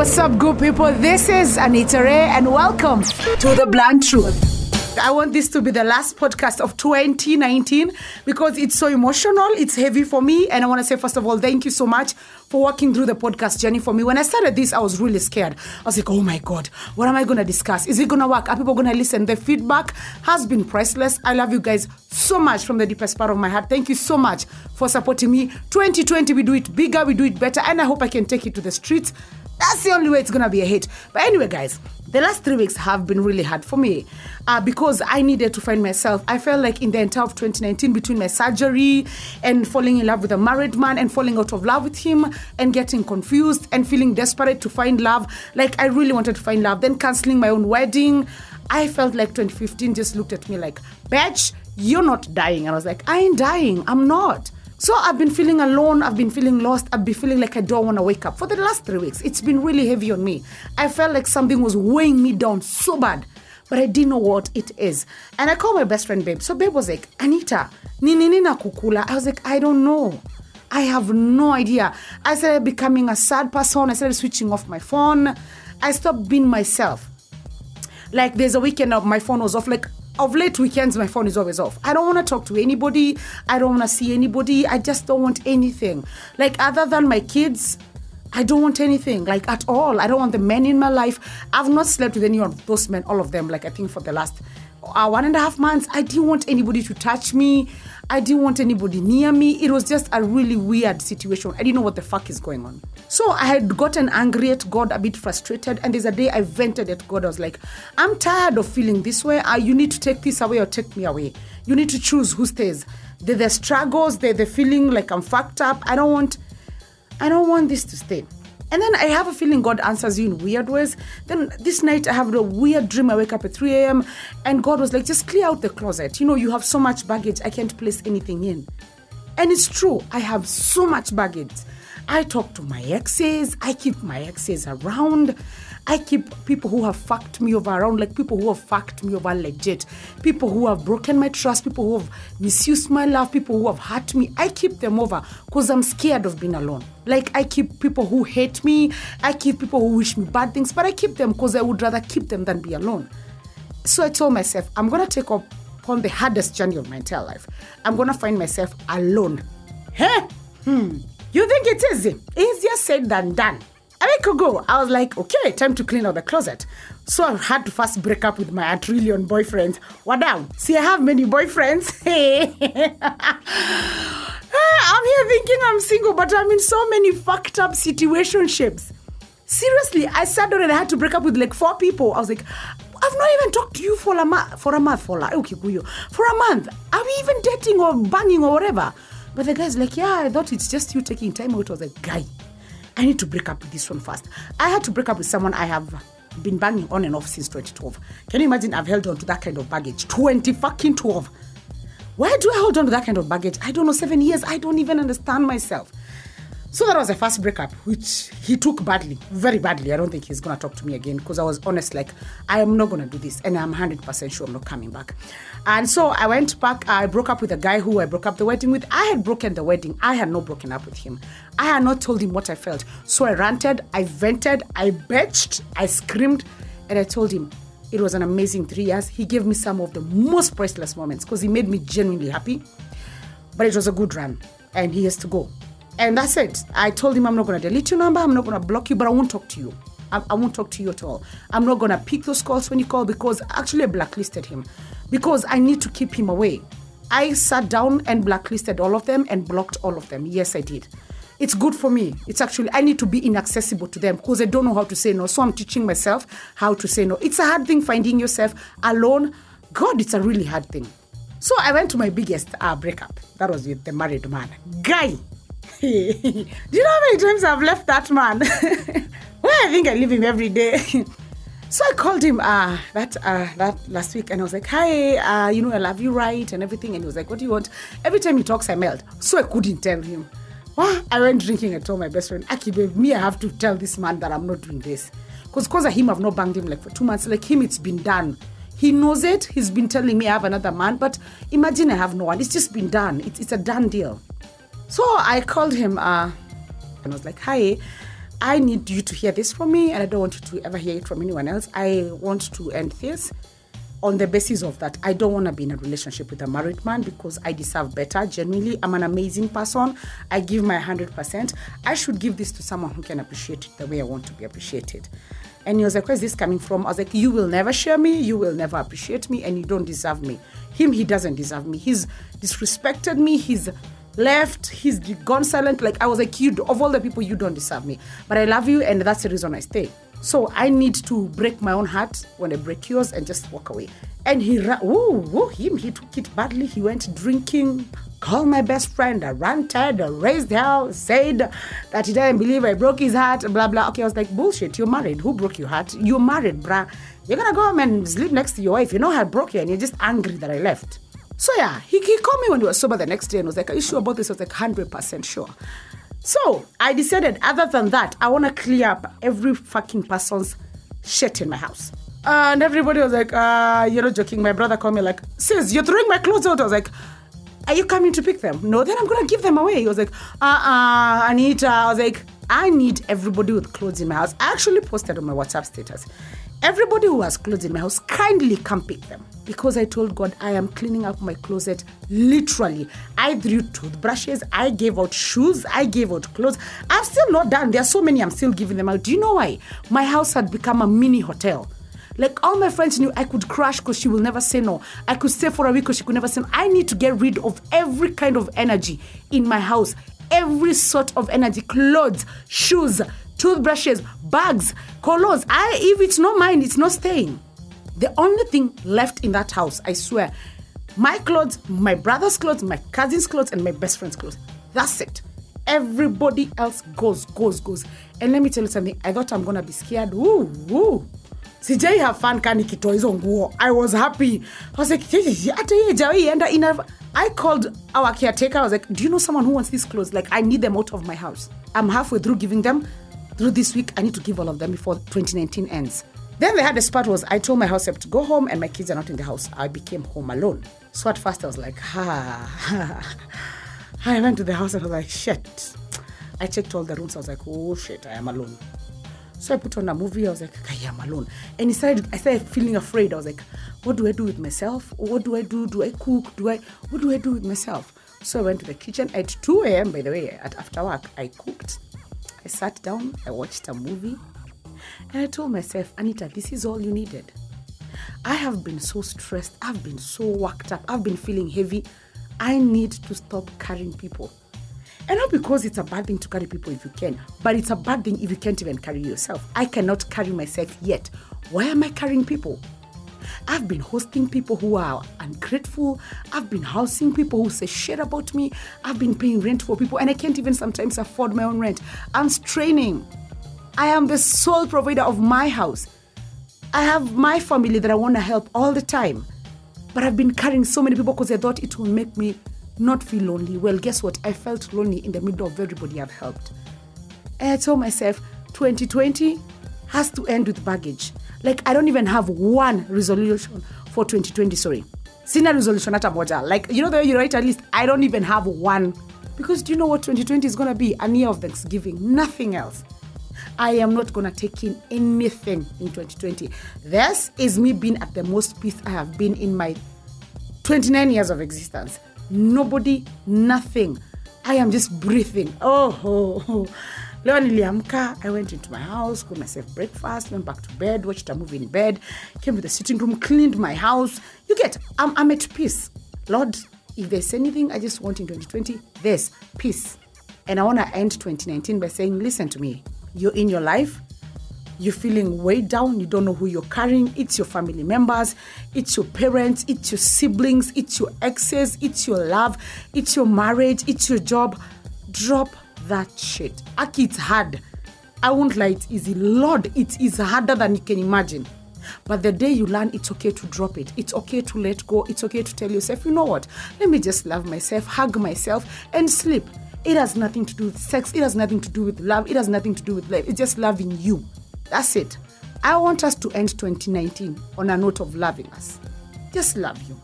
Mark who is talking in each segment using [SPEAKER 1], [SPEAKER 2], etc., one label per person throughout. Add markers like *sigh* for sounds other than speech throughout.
[SPEAKER 1] what's up, good people? This is Anita Ray, and welcome to The Blunt Truth. I want this to be the last podcast of 2019 because it's so emotional, it's heavy for me. And I want to say, first of all, thank you so much for walking through the podcast journey for me. When I started this, I was really scared. I was like, oh my God, what am I going to discuss? Is it going to work? Are people going to listen? The feedback has been priceless. I love you guys so much from the deepest part of my heart. Thank you so much for supporting me. 2020, we do it bigger, we do it better, and I hope I can take it to the streets. That's the only way it's gonna be a hit. But anyway, guys, the last three weeks have been really hard for me uh, because I needed to find myself. I felt like in the entire of 2019, between my surgery and falling in love with a married man and falling out of love with him and getting confused and feeling desperate to find love, like I really wanted to find love, then canceling my own wedding. I felt like 2015 just looked at me like, bitch, you're not dying. And I was like, I ain't dying. I'm not. So I've been feeling alone, I've been feeling lost, I've been feeling like I don't want to wake up. For the last three weeks, it's been really heavy on me. I felt like something was weighing me down so bad, but I didn't know what it is. And I called my best friend Babe. So Babe was like, Anita, nini nina kukula? I was like, I don't know. I have no idea. I started becoming a sad person. I started switching off my phone. I stopped being myself. Like there's a weekend of my phone was off. Like of late weekends, my phone is always off. I don't want to talk to anybody. I don't want to see anybody. I just don't want anything. Like, other than my kids, I don't want anything, like at all. I don't want the men in my life. I've not slept with any of those men, all of them, like I think for the last uh, one and a half months. I didn't want anybody to touch me. I didn't want anybody near me. It was just a really weird situation. I didn't know what the fuck is going on. So I had gotten angry at God, a bit frustrated. And there's a day I vented at God. I was like, I'm tired of feeling this way. You need to take this away or take me away. You need to choose who stays. The, the struggles, the, the feeling like I'm fucked up. I don't want, I don't want this to stay. And then I have a feeling God answers you in weird ways. Then this night I have a weird dream. I wake up at 3 a.m. and God was like, just clear out the closet. You know, you have so much baggage, I can't place anything in. And it's true, I have so much baggage. I talk to my exes, I keep my exes around. I keep people who have fucked me over around, like people who have fucked me over legit, people who have broken my trust, people who have misused my love, people who have hurt me. I keep them over because I'm scared of being alone. Like I keep people who hate me, I keep people who wish me bad things, but I keep them because I would rather keep them than be alone. So I told myself, I'm gonna take up on the hardest journey of my entire life. I'm gonna find myself alone. Hey, hmm. You think it's easy? Easier said than done. A week ago, I was like, okay, time to clean out the closet. So I had to first break up with my a trillion boyfriends. What now? See, I have many boyfriends. *laughs* I'm here thinking I'm single, but I'm in so many fucked up situationships. Seriously, I sat down and I had to break up with like four people. I was like, I've not even talked to you for a month, for a month, for a, okay, for a month. Are we even dating or banging or whatever? But the guy's like, yeah, I thought it's just you taking time out. I was like, guy, I need to break up with this one first. I had to break up with someone I have been banging on and off since 2012. Can you imagine I've held on to that kind of baggage? 20 fucking 12. Why do I hold on to that kind of baggage? I don't know, seven years. I don't even understand myself. So that was the first breakup, which he took badly, very badly. I don't think he's gonna talk to me again because I was honest, like, I am not gonna do this, and I'm 100% sure I'm not coming back. And so I went back, I broke up with a guy who I broke up the wedding with. I had broken the wedding, I had not broken up with him. I had not told him what I felt. So I ranted, I vented, I bitched, I screamed, and I told him, it was an amazing three years. He gave me some of the most priceless moments because he made me genuinely happy. But it was a good run, and he has to go. And that's it. I told him I'm not going to delete your number, I'm not going to block you, but I won't talk to you. I, I won't talk to you at all. I'm not going to pick those calls when you call because actually I blacklisted him because I need to keep him away. I sat down and blacklisted all of them and blocked all of them. Yes, I did. It's good for me. It's actually, I need to be inaccessible to them because I don't know how to say no. So I'm teaching myself how to say no. It's a hard thing finding yourself alone. God, it's a really hard thing. So I went to my biggest uh, breakup. That was with the married man. Guy, *laughs* do you know how many times I've left that man? *laughs* well, I think I leave him every day. *laughs* so I called him uh, that uh, that last week and I was like, hi, uh, you know, I love you, right? And everything. And he was like, what do you want? Every time he talks, I melt. So I couldn't tell him. Well, I went drinking and told my best friend, Aki, babe, me, I have to tell this man that I'm not doing this. Because because of him, I've not banged him like for two months. Like him, it's been done. He knows it. He's been telling me I have another man. But imagine I have no one. It's just been done. It's, it's a done deal. So I called him uh, and I was like, hi, I need you to hear this from me, and I don't want you to ever hear it from anyone else. I want to end this on the basis of that. I don't want to be in a relationship with a married man because I deserve better. Genuinely, I'm an amazing person. I give my 100%. I should give this to someone who can appreciate it the way I want to be appreciated. And he was like, Where's this coming from? I was like, You will never share me, you will never appreciate me, and you don't deserve me. Him, he doesn't deserve me. He's disrespected me, he's left, he's gone silent. Like I was like, You of all the people, you don't deserve me. But I love you, and that's the reason I stay. So I need to break my own heart when I break yours and just walk away. And he, ra- ooh, ooh, him, he took it badly. He went drinking, called my best friend, I ranted, raised hell, said that he didn't believe I broke his heart, blah, blah. Okay, I was like, bullshit, you're married. Who broke your heart? You're married, bruh. You're gonna go home and sleep next to your wife. You know I broke you and you're just angry that I left. So yeah, he, he called me when we were sober the next day and was like, Are you sure about this? I was like, 100% sure. So I decided, other than that, I want to clear up every fucking person's shit in my house. And everybody was like, uh, you're not joking. My brother called me like, sis, you're throwing my clothes out. I was like, are you coming to pick them? No, then I'm going to give them away. He was like, uh-uh, Anita. I was like, I need everybody with clothes in my house. I actually posted on my WhatsApp status. Everybody who has clothes in my house, kindly come pick them. Because I told God I am cleaning up my closet literally. I threw toothbrushes, I gave out shoes, I gave out clothes. I'm still not done. There are so many I'm still giving them out. Do you know why? My house had become a mini hotel. Like all my friends knew I could crash because she will never say no. I could stay for a week because she could never say no. I need to get rid of every kind of energy in my house. Every sort of energy, clothes, shoes, toothbrushes, bags, colors. I if it's not mine, it's not staying. The only thing left in that house, I swear, my clothes, my brother's clothes, my cousin's clothes, and my best friend's clothes. That's it. Everybody else goes, goes, goes. And let me tell you something. I thought I'm gonna be scared. Woo, woo. sijai have fun ka nikitoa hizo nguo i was happy i was like hata hii ina i called our caretaker i was like do you know someone who wants these clothes like i need them out of my house i'm halfway through giving them through this week i need to give all of them before 2019 ends then the hardest part was i told my house to go home and my kids are not in the house i became home alone so at first i was like ha ha. i went to the house and i was like shit i checked all the rooms i was like oh shit i am alone so I put on a movie. I was like, okay, I'm alone. And I I started feeling afraid. I was like, what do I do with myself? What do I do? Do I cook? Do I, what do I do with myself? So I went to the kitchen at 2 a.m. By the way, at after work, I cooked. I sat down. I watched a movie, and I told myself, Anita, this is all you needed. I have been so stressed. I've been so worked up. I've been feeling heavy. I need to stop carrying people. And not because it's a bad thing to carry people if you can, but it's a bad thing if you can't even carry yourself. I cannot carry myself yet. Why am I carrying people? I've been hosting people who are ungrateful. I've been housing people who say shit about me. I've been paying rent for people, and I can't even sometimes afford my own rent. I'm straining. I am the sole provider of my house. I have my family that I want to help all the time. But I've been carrying so many people because I thought it will make me not feel lonely. Well, guess what? I felt lonely in the middle of everybody I've helped. And I told myself, 2020 has to end with baggage. Like, I don't even have one resolution for 2020, sorry. Sina resolution hata moja. Like, you know the way you write a list? I don't even have one. Because do you know what 2020 is going to be? A year of Thanksgiving, nothing else. I am not to take in anything in 2020. This is me being at the most peace I have been in my 29 years of existence. Nobody, nothing. I am just breathing. Oh, oh, oh. Leo niliamka, I went into my house, cooked myself breakfast, went back to bed, watched a movie in bed, came to the sitting room, cleaned my house. You get, I'm, I'm at peace. Lord, if there's anything I just want in 2020, there's peace. And I want to end 2019 by saying, listen to me. You're in your life, you're feeling way down, you don't know who you're carrying. It's your family members, it's your parents, it's your siblings, it's your exes, it's your love, it's your marriage, it's your job. Drop that shit. Aki, it's hard. I won't lie, it's easy. Lord, it is harder than you can imagine. But the day you learn it's okay to drop it, it's okay to let go, it's okay to tell yourself, you know what, let me just love myself, hug myself, and sleep. It has nothing to do with sex, it has nothing to do with love, it has nothing to do with life. It's just loving you. That's it. I want us to end 2019 on a note of loving us. Just love you.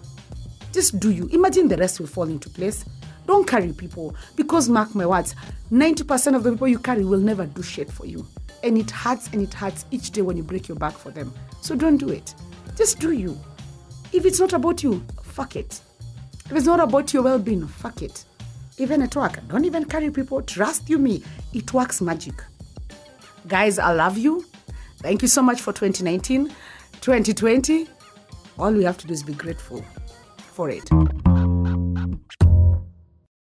[SPEAKER 1] Just do you. Imagine the rest will fall into place. Don't carry people because mark my words, 90% of the people you carry will never do shit for you. And it hurts and it hurts each day when you break your back for them. So don't do it. Just do you. If it's not about you, fuck it. If it's not about your well being, fuck it. Even at work, don't even carry people. Trust you me, it works magic. Guys, I love you. Thank you so much for 2019. 2020, all we have to do is be grateful for it.